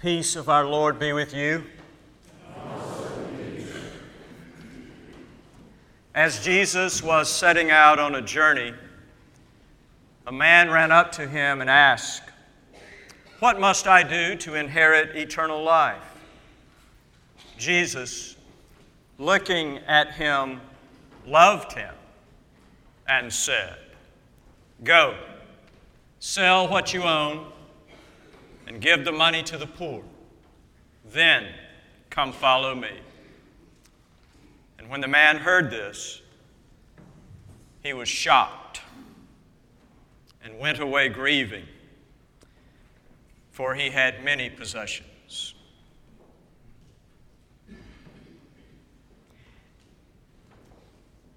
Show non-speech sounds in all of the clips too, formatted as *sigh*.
peace of our Lord be with you. As Jesus was setting out on a journey, a man ran up to him and asked, What must I do to inherit eternal life? Jesus, looking at him, loved him and said, Go, sell what you own and give the money to the poor. Then come follow me. And when the man heard this, he was shocked and went away grieving, for he had many possessions.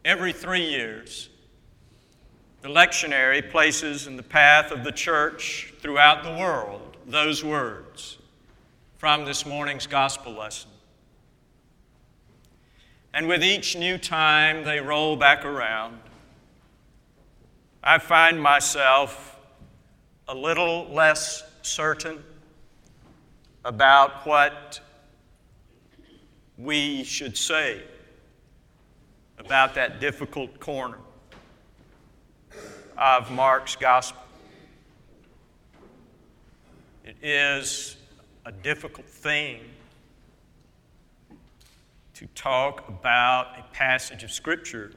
Every three years, the lectionary places in the path of the church throughout the world those words from this morning's gospel lesson. And with each new time they roll back around, I find myself a little less certain about what we should say about that difficult corner of Mark's gospel. It is a difficult thing to talk about a passage of Scripture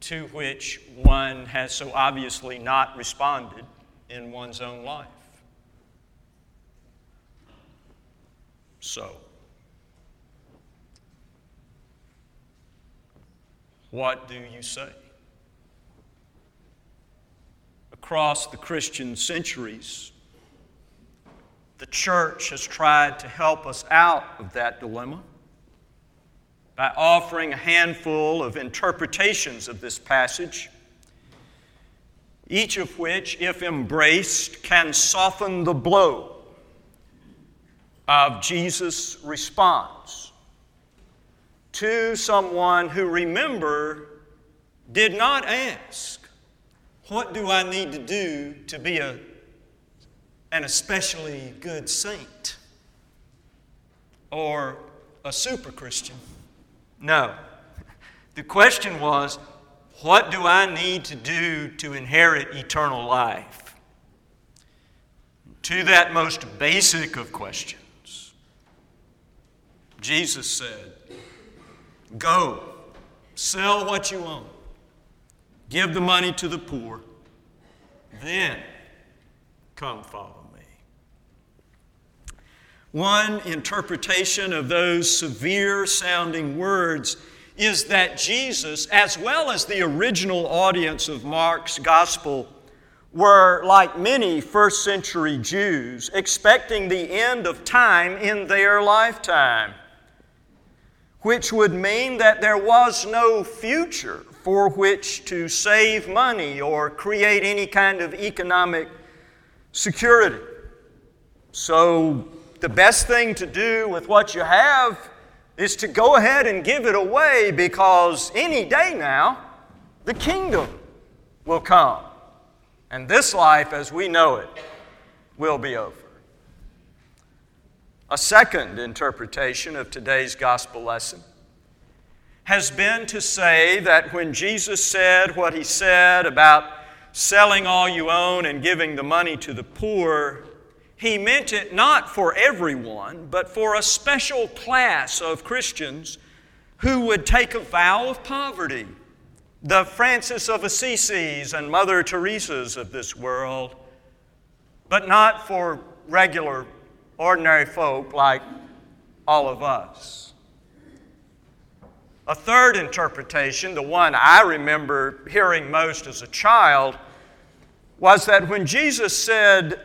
to which one has so obviously not responded in one's own life. So, what do you say? Across the Christian centuries. The church has tried to help us out of that dilemma by offering a handful of interpretations of this passage, each of which, if embraced, can soften the blow of Jesus' response to someone who, remember, did not ask what do I need to do to be a, an especially good saint or a super Christian? No. The question was, what do I need to do to inherit eternal life? To that most basic of questions, Jesus said, Go, sell what you own Give the money to the poor. Then come follow me. One interpretation of those severe sounding words is that Jesus, as well as the original audience of Mark's gospel, were, like many first century Jews, expecting the end of time in their lifetime, which would mean that there was no future for which to save money or create any kind of economic security. So, the best thing to do with what you have is to go ahead and give it away because any day now, the kingdom will come. And this life, as we know it, will be over. A second interpretation of today's gospel lesson has been to say that when Jesus said what he said about selling all you own and giving the money to the poor, he meant it not for everyone, but for a special class of Christians who would take a vow of poverty. The Francis of Assisi's and Mother Teresa's of this world, but not for regular, ordinary folk like all of us. A third interpretation, the one I remember hearing most as a child, was that when Jesus said,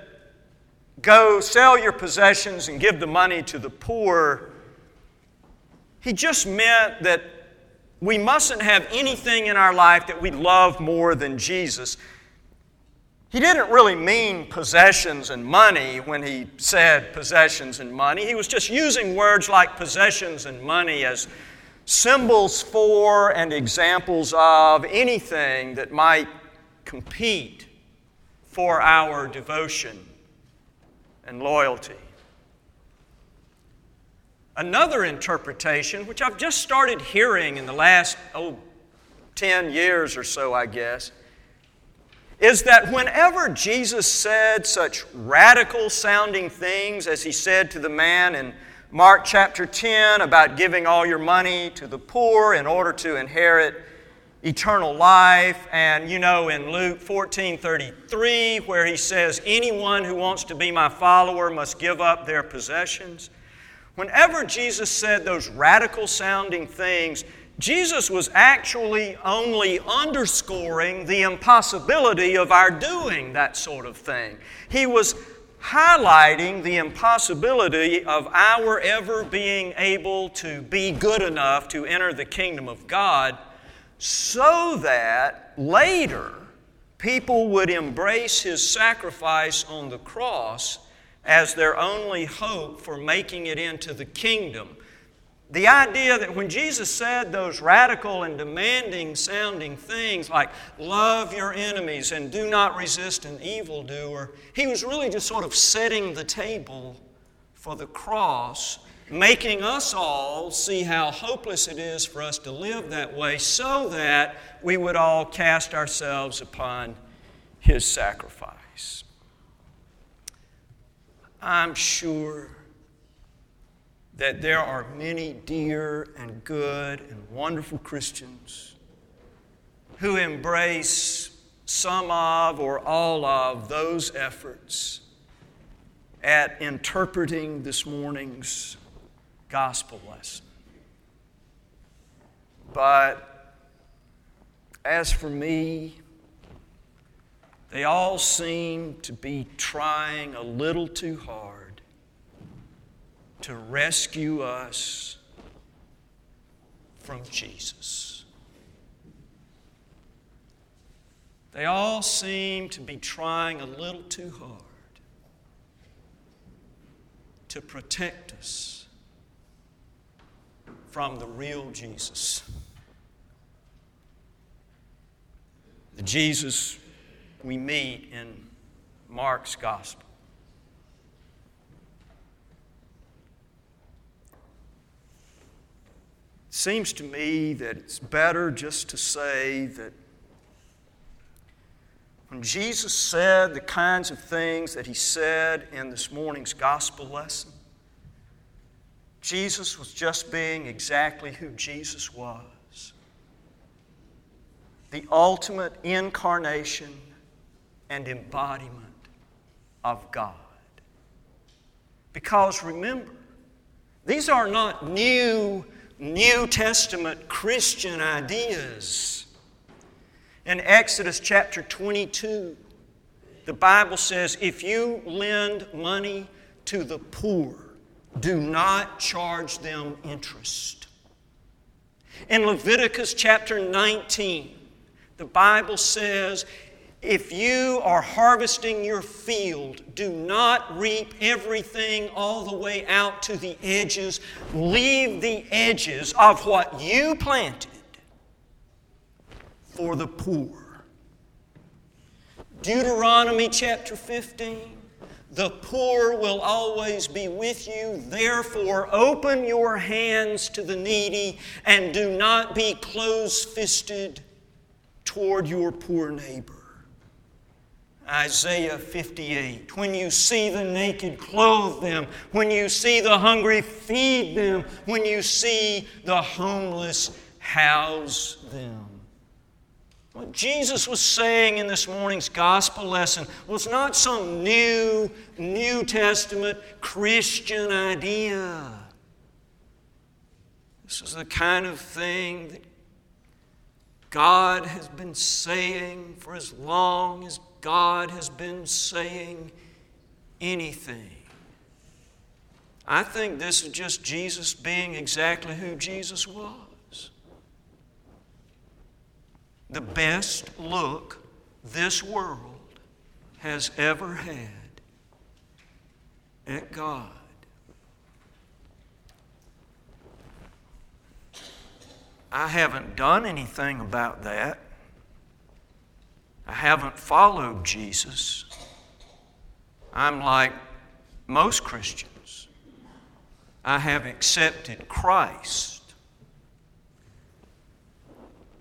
Go sell your possessions and give the money to the poor, he just meant that we mustn't have anything in our life that we love more than Jesus. He didn't really mean possessions and money when he said possessions and money. He was just using words like possessions and money as symbols for and examples of anything that might compete for our devotion and loyalty. Another interpretation, which I've just started hearing in the last, oh, 10 years or so, I guess, is that whenever Jesus said such radical sounding things as he said to the man in Mark chapter 10 about giving all your money to the poor in order to inherit eternal life, and you know in Luke 14 33, where he says, Anyone who wants to be my follower must give up their possessions. Whenever Jesus said those radical sounding things, Jesus was actually only underscoring the impossibility of our doing that sort of thing. He was highlighting the impossibility of our ever being able to be good enough to enter the kingdom of God so that later people would embrace His sacrifice on the cross as their only hope for making it into the kingdom the idea that when Jesus said those radical and demanding sounding things like love your enemies and do not resist an evildoer, he was really just sort of setting the table for the cross, making us all see how hopeless it is for us to live that way so that we would all cast ourselves upon his sacrifice. I'm sure that there are many dear and good and wonderful Christians who embrace some of or all of those efforts at interpreting this morning's gospel lesson. But as for me, they all seem to be trying a little too hard to rescue us from Jesus. They all seem to be trying a little too hard to protect us from the real Jesus. The Jesus we meet in Mark's Gospel. Seems to me that it's better just to say that when Jesus said the kinds of things that he said in this morning's gospel lesson, Jesus was just being exactly who Jesus was the ultimate incarnation and embodiment of God. Because remember, these are not new New Testament Christian ideas. In Exodus chapter 22, the Bible says, If you lend money to the poor, do not charge them interest. In Leviticus chapter 19, the Bible says, if you are harvesting your field, do not reap everything all the way out to the edges. Leave the edges of what you planted for the poor. Deuteronomy chapter 15 The poor will always be with you, therefore, open your hands to the needy and do not be close fisted toward your poor neighbor. Isaiah 58. When you see the naked, clothe them. When you see the hungry, feed them. When you see the homeless, house them. What Jesus was saying in this morning's gospel lesson was not some new New Testament Christian idea. This is the kind of thing that God has been saying for as long as God has been saying anything. I think this is just Jesus being exactly who Jesus was. The best look this world has ever had at God. I haven't done anything about that. I haven't followed Jesus. I'm like most Christians, I have accepted Christ,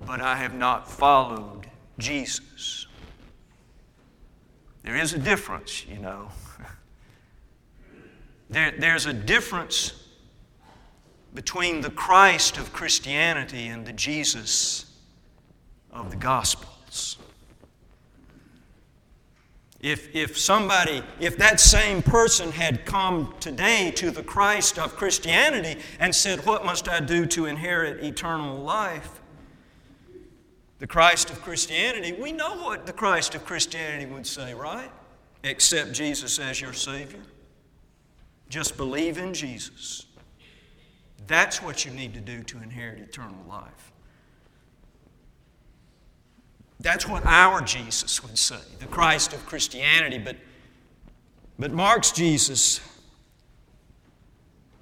but I have not followed Jesus. There is a difference, you know. *laughs* There, there's a difference between the Christ of Christianity and the Jesus of the Gospels. If, if somebody, if that same person had come today to the Christ of Christianity and said, What must I do to inherit eternal life? The Christ of Christianity, we know what the Christ of Christianity would say, right? Accept Jesus as your Savior. Just believe in Jesus. That's what you need to do to inherit eternal life. That's what our Jesus would say, the Christ of Christianity. But, but Mark's Jesus,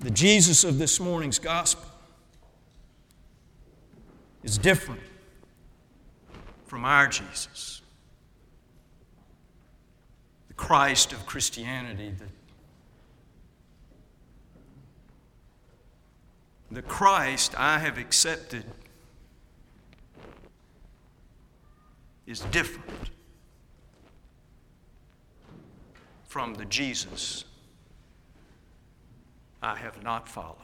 the Jesus of this morning's gospel, is different from our Jesus. The Christ of Christianity, the the Christ I have accepted is different from the Jesus I have not followed.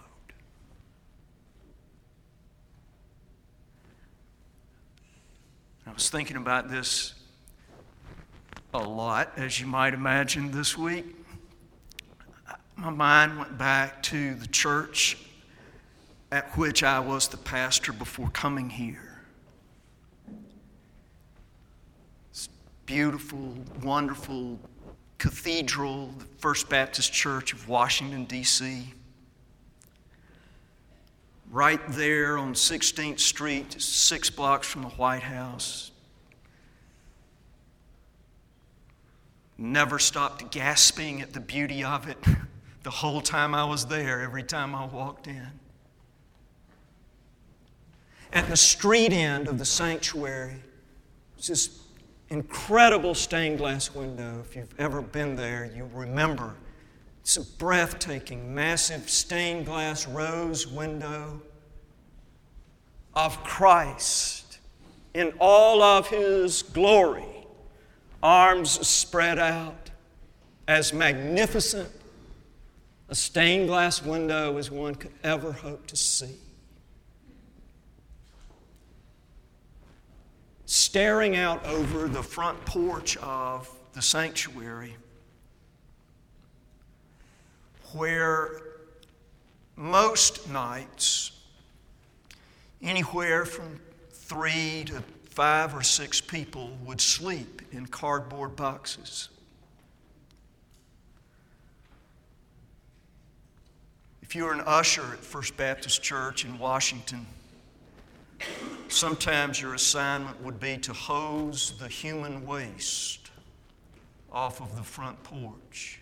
I was thinking about this a lot, as you might imagine, this week. My mind went back to the church at which I was the pastor before coming here. This beautiful, wonderful cathedral, the First Baptist Church of Washington, D.C. Right there on 16th Street, six blocks from the White House. Never stopped gasping at the beauty of it *laughs* the whole time I was there, every time I walked in at the street end of the sanctuary. It's this incredible stained glass window. If you've ever been there, you remember. It's a breathtaking, massive stained glass rose window of Christ in all of His glory, arms spread out, as magnificent a stained glass window as one could ever hope to see. Staring out over the front porch of the sanctuary, where most nights, anywhere from three to five or six people would sleep in cardboard boxes. If you're an usher at First Baptist Church in Washington, Sometimes your assignment would be to hose the human waste off of the front porch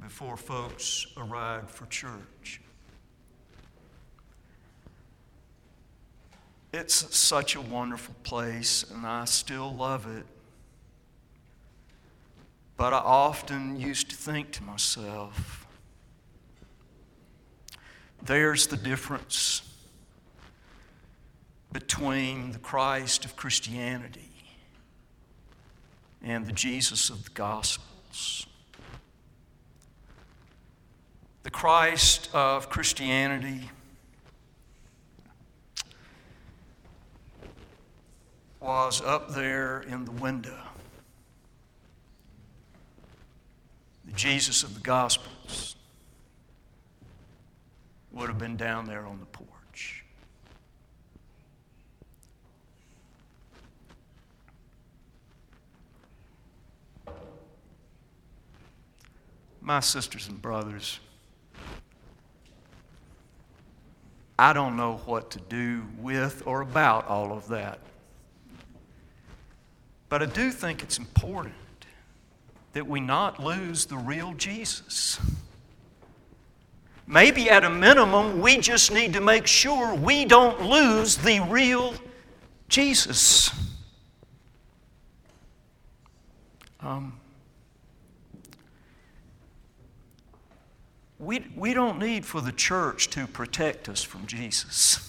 before folks arrived for church. It's such a wonderful place, and I still love it. But I often used to think to myself, there's the difference between the Christ of Christianity and the Jesus of the Gospels. The Christ of Christianity was up there in the window. The Jesus of the Gospels would have been down there on the porch. My sisters and brothers, I don't know what to do with or about all of that. But I do think it's important that we not lose the real Jesus. Maybe at a minimum, we just need to make sure we don't lose the real Jesus. Um, we, we don't need for the church to protect us from Jesus.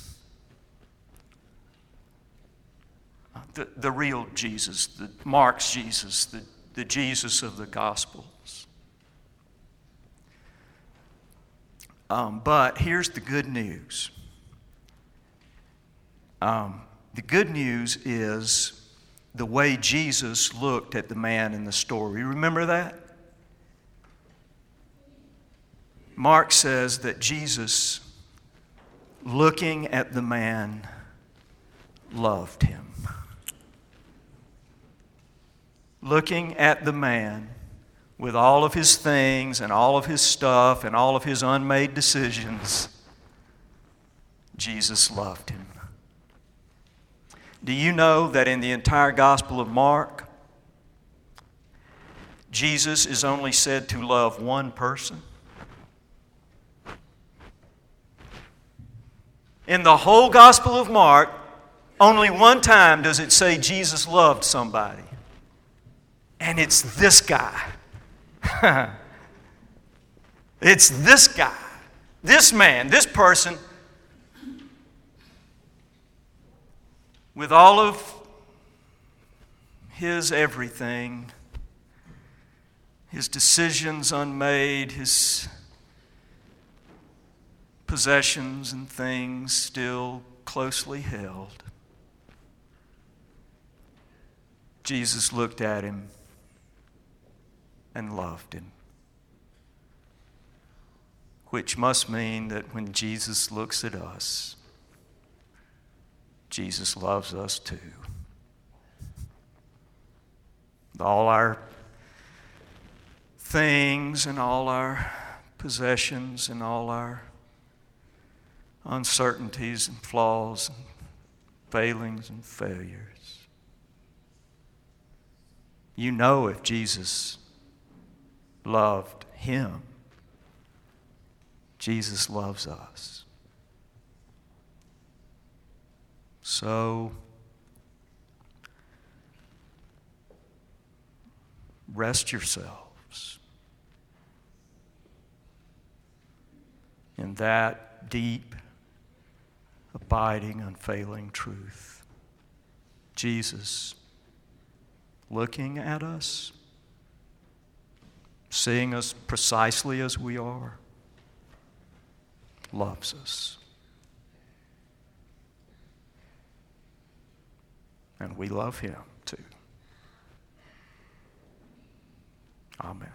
The, the real Jesus, the Mark's Jesus, the, the Jesus of the Gospels. Um, but here's the good news. Um, the good news is the way Jesus looked at the man in the story. Remember that? Mark says that Jesus, looking at the man, loved him. Looking at the man with all of his things and all of his stuff and all of his unmade decisions, Jesus loved him. Do you know that in the entire Gospel of Mark, Jesus is only said to love one person? In the whole Gospel of Mark, only one time does it say Jesus loved somebody. And it's this guy. *laughs* it's this guy, this man, this person with all of his everything, his decisions unmade, his possessions and things still closely held, Jesus looked at him and loved him. Which must mean that when Jesus looks at us, Jesus loves us too. All our things and all our possessions and all our uncertainties and flaws and failings and failures. You know if Jesus loved him, Jesus loves us. So, rest yourselves in that deep, abiding, unfailing truth. Jesus looking at us, seeing us precisely as we are, loves us. and we love him too. Amen.